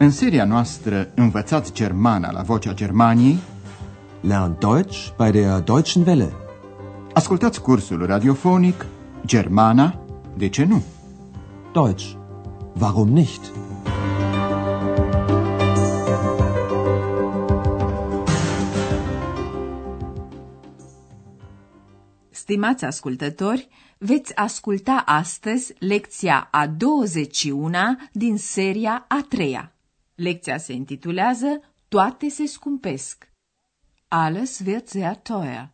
În seria noastră Învățați Germana la Vocea Germaniei Lernt Deutsch bei der Deutschen Welle. Ascultați cursul radiofonic Germana, de ce nu? Deutsch. Warum nicht? Stimați ascultători, veți asculta astăzi lecția a 21 din seria a treia. Lecția se intitulează Toate se scumpesc. Alles wird sehr teuer.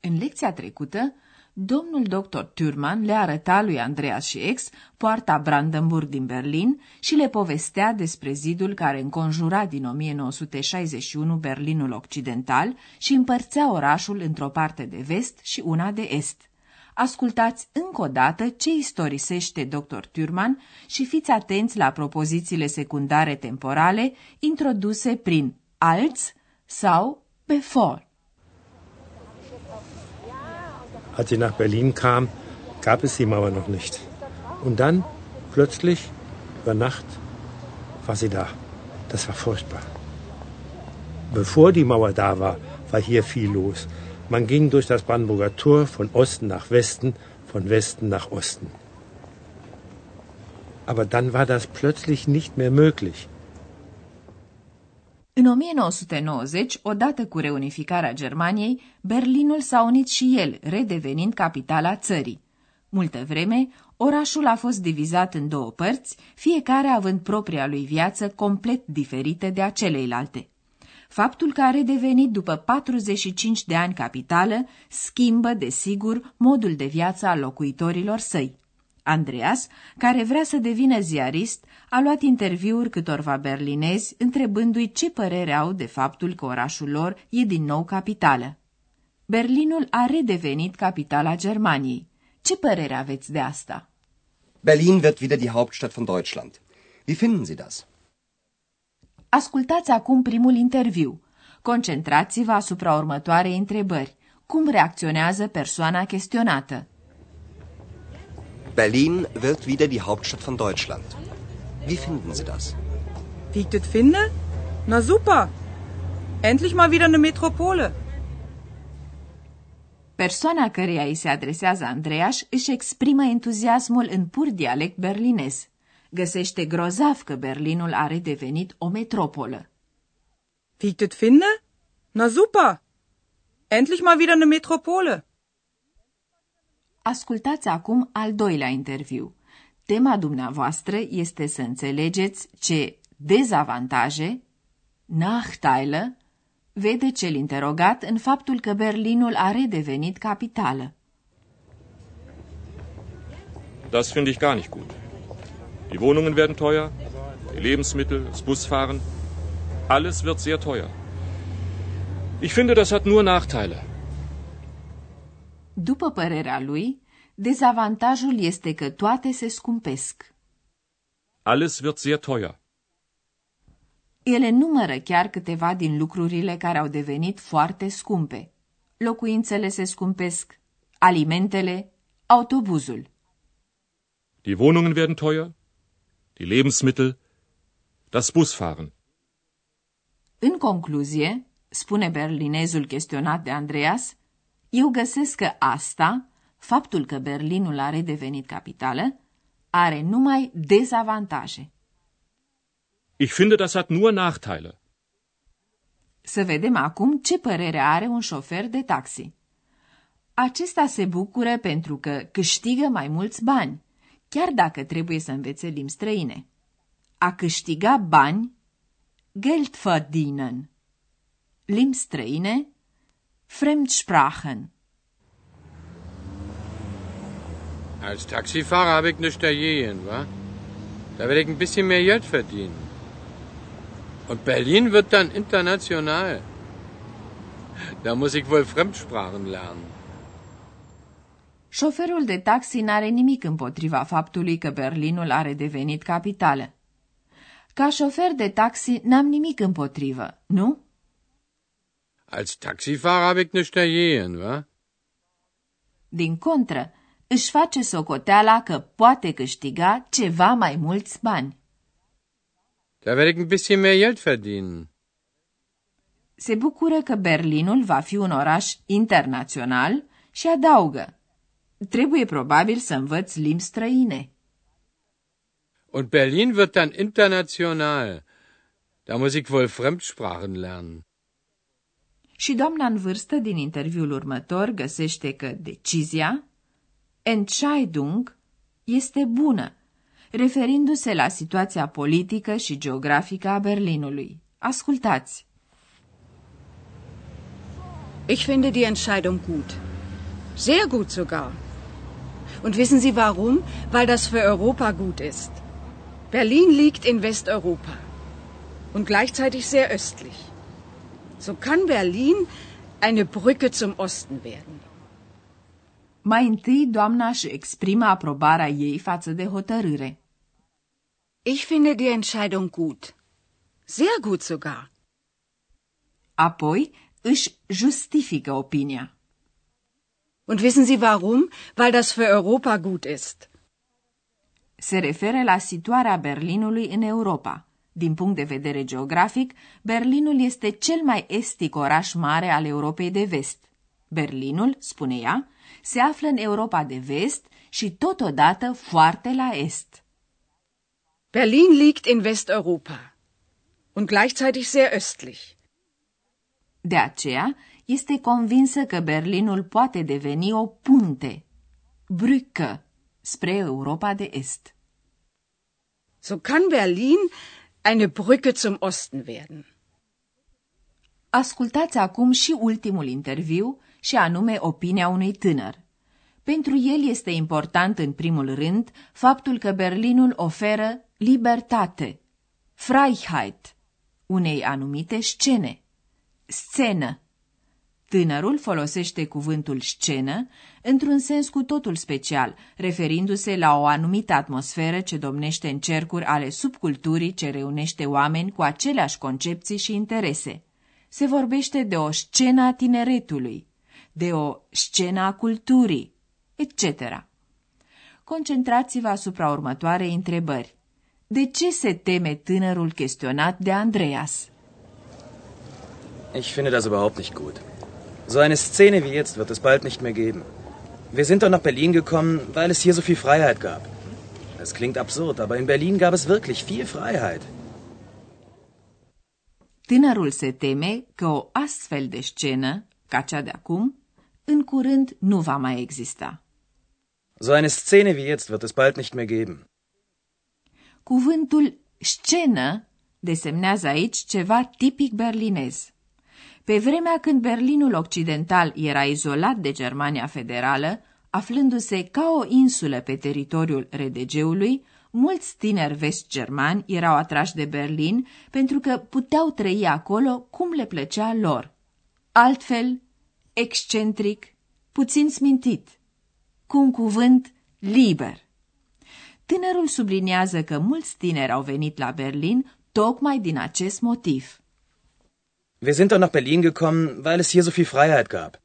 În lecția trecută, domnul dr. Thurman le arăta lui Andreas și ex poarta Brandenburg din Berlin și le povestea despre zidul care înconjura din 1961 Berlinul Occidental și împărțea orașul într-o parte de vest și una de est. Ascultați încă o dată ce istorisește dr. Thurman și fiți atenți la propozițiile secundare temporale introduse prin als sau before. Als sie nach Berlin kam, gab es die Mauer noch nicht. Und dann, plötzlich, über Nacht, war sie da. Das war furchtbar. Bevor die Mauer da war, war hier viel los. Man ging durch das Brandenburger Tor von Osten nach Westen, von Westen nach Osten. Aber dann war das plötzlich nicht mehr möglich. În 1990, odată cu reunificarea Germaniei, Berlinul s-a unit și el, redevenind capitala țării. Multă vreme, orașul a fost divizat în două părți, fiecare având propria lui viață complet diferită de a celeilalte. Faptul că a redevenit după 45 de ani capitală schimbă, desigur, modul de viață al locuitorilor săi. Andreas, care vrea să devină ziarist, a luat interviuri câtorva berlinezi, întrebându-i ce părere au de faptul că orașul lor e din nou capitală. Berlinul a redevenit capitala Germaniei. Ce părere aveți de asta? Berlin wird wieder die Hauptstadt von Deutschland. Wie finden Sie das? Ascultați acum primul interviu. Concentrați-vă asupra următoarei întrebări. Cum reacționează persoana chestionată? Berlin wird wieder die Hauptstadt von Deutschland. Wie finden Sie das? Wie ich das finde? Na super. Endlich mal wieder eine Metropole. Persoana căreia îi se adresează Andreas își exprimă entuziasmul în pur dialect berlinez. Găsește grozav că Berlinul a redevenit o metropolă. Wie ich das finde? Na super. Endlich mal wieder eine Metropole. Ascultați acum al doilea interviu. Tema dumneavoastră este să înțelegeți ce dezavantaje, Nachteile, vede cel interogat în faptul că Berlinul a redevenit capitală. Das finde ich gar nicht gut. Die Wohnungen werden teuer, die Lebensmittel, das Busfahren, alles wird sehr teuer. Ich finde, das hat nur Nachteile. După părerea lui, dezavantajul este că toate se scumpesc. Alles wird sehr teuer. Ele numără chiar câteva din lucrurile care au devenit foarte scumpe. Locuințele se scumpesc, alimentele, autobuzul. Die Wohnungen werden teuer, die Lebensmittel, das Busfahren. În concluzie, spune berlinezul chestionat de Andreas, eu găsesc că asta, faptul că Berlinul a redevenit capitală, are numai dezavantaje. Ich finde, das hat nur Nachteile. Să vedem acum ce părere are un șofer de taxi. Acesta se bucură pentru că câștigă mai mulți bani, chiar dacă trebuie să învețe limbi străine. A câștiga bani, Geld verdienen. Limbi străine, Fremdsprachen. Als Taxifahrer habe ich nichts dagegen, wa? Da werde ich ein bisschen mehr Geld verdienen. Und Berlin wird dann international. Da muss ich wohl Fremdsprachen lernen. Șoferul de taxi n-are nimic împotriva faptului că Berlinul are devenit capitală. Ca șofer de taxi n-am nimic împotrivă, nu? Als Taxifahrer habe ich nichts dagegen, wa? Din contră, își face socoteala că poate câștiga ceva mai mulți bani. Da werde ich ein bisschen mehr Geld verdienen. Se bucură că Berlinul va fi un oraș internațional și adaugă. Trebuie probabil să învăț limbi străine. Und Berlin wird dann international. Da muss ich wohl Fremdsprachen lernen. Și doamna în vârstă din interviul următor găsește că decizia, Entscheidung, este bună, referindu-se la situația politică și geografică a Berlinului. Ascultați! Ich finde die Entscheidung gut. Sehr gut sogar. Und wissen Sie warum? Weil das für Europa gut ist. Berlin liegt in Westeuropa und gleichzeitig sehr östlich. So kann Berlin eine Brücke zum Osten werden. Mai întâi, doamna își exprimă aprobarea ei față de hotărâre. Ich finde die Entscheidung gut. Sehr gut sogar. Apoi își justifică opinia. Und wissen Sie warum? Weil das für Europa gut ist. Se referă la situarea Berlinului în Europa. Din punct de vedere geografic, Berlinul este cel mai estic oraș mare al Europei de vest. Berlinul, spune ea, se află în Europa de vest și totodată foarte la est. Berlin liegt in Westeuropa und gleichzeitig sehr östlich. De aceea, este convinsă că Berlinul poate deveni o punte, brücke, spre Europa de Est. So kann Berlin eine Brücke zum Osten werden. Ascultați acum și ultimul interviu, și anume opinia unui tânăr. Pentru el este important în primul rând faptul că Berlinul oferă libertate, Freiheit, unei anumite scene, scenă. Tânărul folosește cuvântul scenă într-un sens cu totul special, referindu-se la o anumită atmosferă ce domnește în cercuri ale subculturii ce reunește oameni cu aceleași concepții și interese. Se vorbește de o scenă a tineretului, de o scenă a culturii, etc. Concentrați-vă asupra următoarei întrebări. De ce se teme tânărul chestionat de Andreas? Ich finde das überhaupt nicht gut. So eine Szene wie jetzt wird es bald nicht mehr geben. Wir sind doch nach Berlin gekommen, weil es hier so viel Freiheit gab. Das klingt absurd, aber in Berlin gab es wirklich viel Freiheit. Tânărul se teme că o astfel de scenă, ca cea de acum, în curând nu va mai exista. So eine Szene wie jetzt wird es bald nicht mehr geben. Cuvântul scenă desemnează aici ceva tipic berlinez. Pe vremea când Berlinul Occidental era izolat de Germania Federală, aflându-se ca o insulă pe teritoriul RDG-ului, mulți tineri vest-germani erau atrași de Berlin pentru că puteau trăi acolo cum le plăcea lor. Altfel, excentric, puțin smintit, cu un cuvânt liber. Tânărul subliniază că mulți tineri au venit la Berlin tocmai din acest motiv. Wir sind doch nach Berlin gekommen, weil es hier so viel Freiheit gab.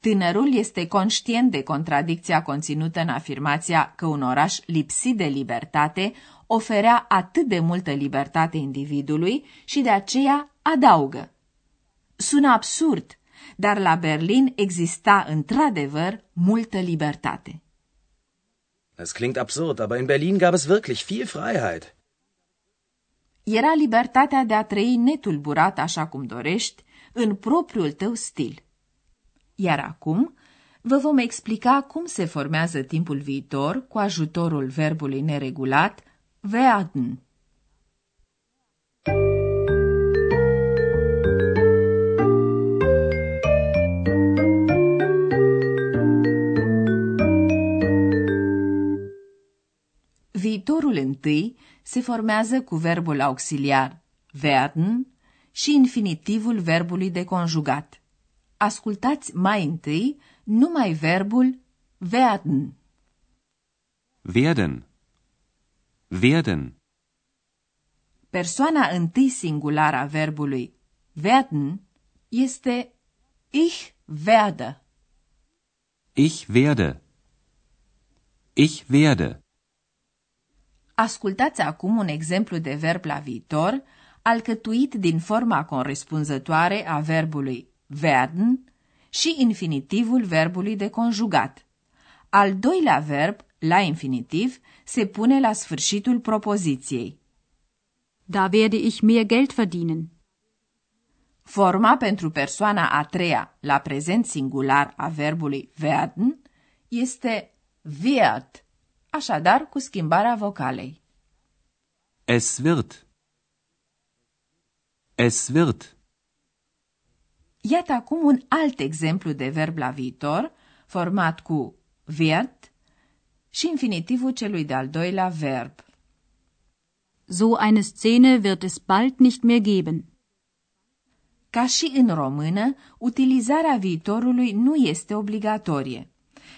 Tânărul este conștient de contradicția conținută în afirmația că un oraș lipsit de libertate oferea atât de multă libertate individului și de aceea adaugă. Sună absurd, dar la Berlin exista într-adevăr multă libertate. Es klingt absurd, aber in Berlin gab es wirklich viel Freiheit. Era libertatea de a trăi netulburat așa cum dorești, în propriul tău stil. Iar acum vă vom explica cum se formează timpul viitor cu ajutorul verbului neregulat werden. Viitorul întâi se formează cu verbul auxiliar werden și infinitivul verbului de conjugat. Ascultați mai întâi numai verbul werden. Werden. Werden. Persoana întâi singulară a verbului werden este ich werde. Ich werde. Ich werde. Ascultați acum un exemplu de verb la viitor, alcătuit din forma corespunzătoare a verbului werden și infinitivul verbului de conjugat. Al doilea verb, la infinitiv, se pune la sfârșitul propoziției. Da werde ich mehr Geld verdienen. Forma pentru persoana a treia, la prezent singular a verbului werden, este wird, așadar cu schimbarea vocalei. Es wird. Es wird. Iată acum un alt exemplu de verb la viitor, format cu wird și infinitivul celui de-al doilea verb. So eine Szene wird es bald nicht mehr geben. Ca și în română, utilizarea viitorului nu este obligatorie.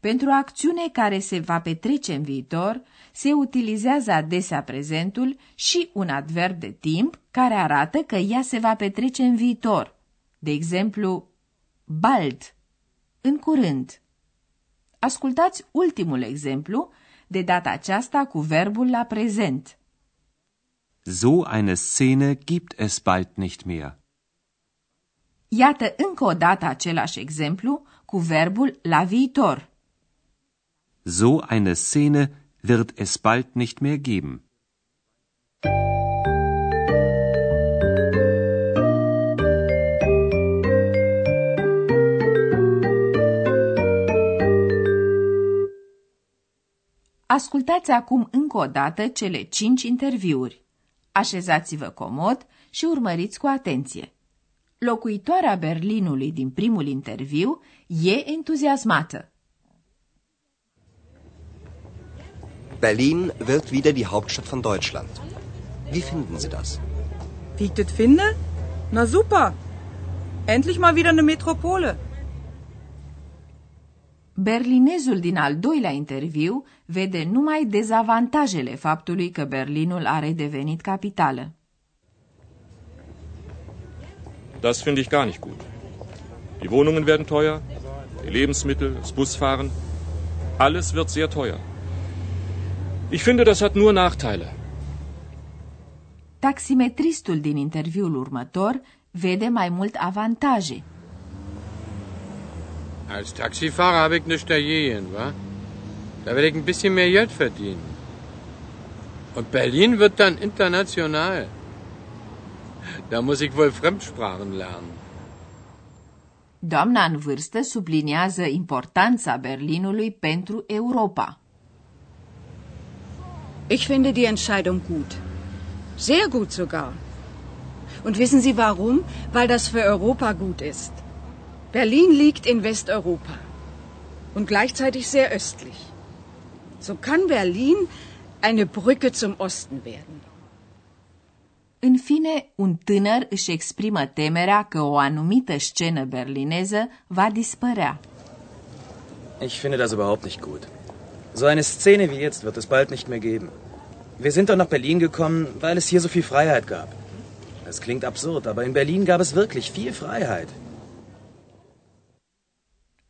Pentru o acțiune care se va petrece în viitor, se utilizează adesea prezentul și un adverb de timp care arată că ea se va petrece în viitor. De exemplu, bald, în curând. Ascultați ultimul exemplu, de data aceasta cu verbul la prezent. So eine Szene gibt es bald nicht mehr. Iată încă o dată același exemplu cu verbul la viitor. So eine Szene wird es bald nicht mehr geben. Ascultați acum încă o dată cele cinci interviuri. Așezați-vă comod și urmăriți cu atenție. Locuitoarea Berlinului din primul interviu e entuziasmată. Berlin wird wieder die Hauptstadt von Deutschland. Wie finden Sie das? Wie ich das finde? Na super. Endlich mal wieder eine Metropole. Berlinezul din al doilea interviu vede numai dezavantajele faptului că Berlinul are devenit capitală. Das finde ich gar nicht gut. Die Wohnungen werden teuer, die Lebensmittel, das Busfahren, alles wird sehr teuer. Ich finde, das hat nur Nachteile. Taximetristul din interviul următor vede mai mult avantaje. Als Taxifahrer habe ich nichts dagegen, wa? Da werde ich ein bisschen mehr Geld verdienen. Und Berlin wird dann international. Da muss ich wohl Fremdsprachen lernen. Doamna în vârstă subliniază importanța Berlinului pentru Europa. Ich finde die Entscheidung gut. Sehr gut sogar. Und wissen Sie warum? Weil das für Europa gut ist. Berlin liegt in Westeuropa und gleichzeitig sehr östlich. So kann Berlin eine Brücke zum Osten werden. În fine, un tânăr își exprimă temerea că o anumită scenă berlineză va dispărea. Ich finde das überhaupt nicht gut. So eine Szene wie jetzt wird es bald nicht mehr geben. Wir sind doch nach Berlin gekommen, weil es hier so viel Freiheit gab. Das klingt absurd, aber in Berlin gab es wirklich viel Freiheit.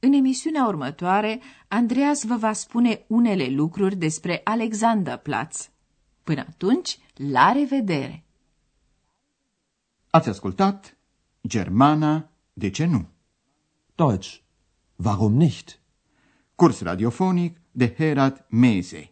În emisiunea următoare, Andreas vă va spune unele lucruri despre Alexanderplatz. Până atunci, la revedere! Ați ascultat Germana, de ce nu? Deutsch. Warum nicht? Curs radiofonic de Herat Mese.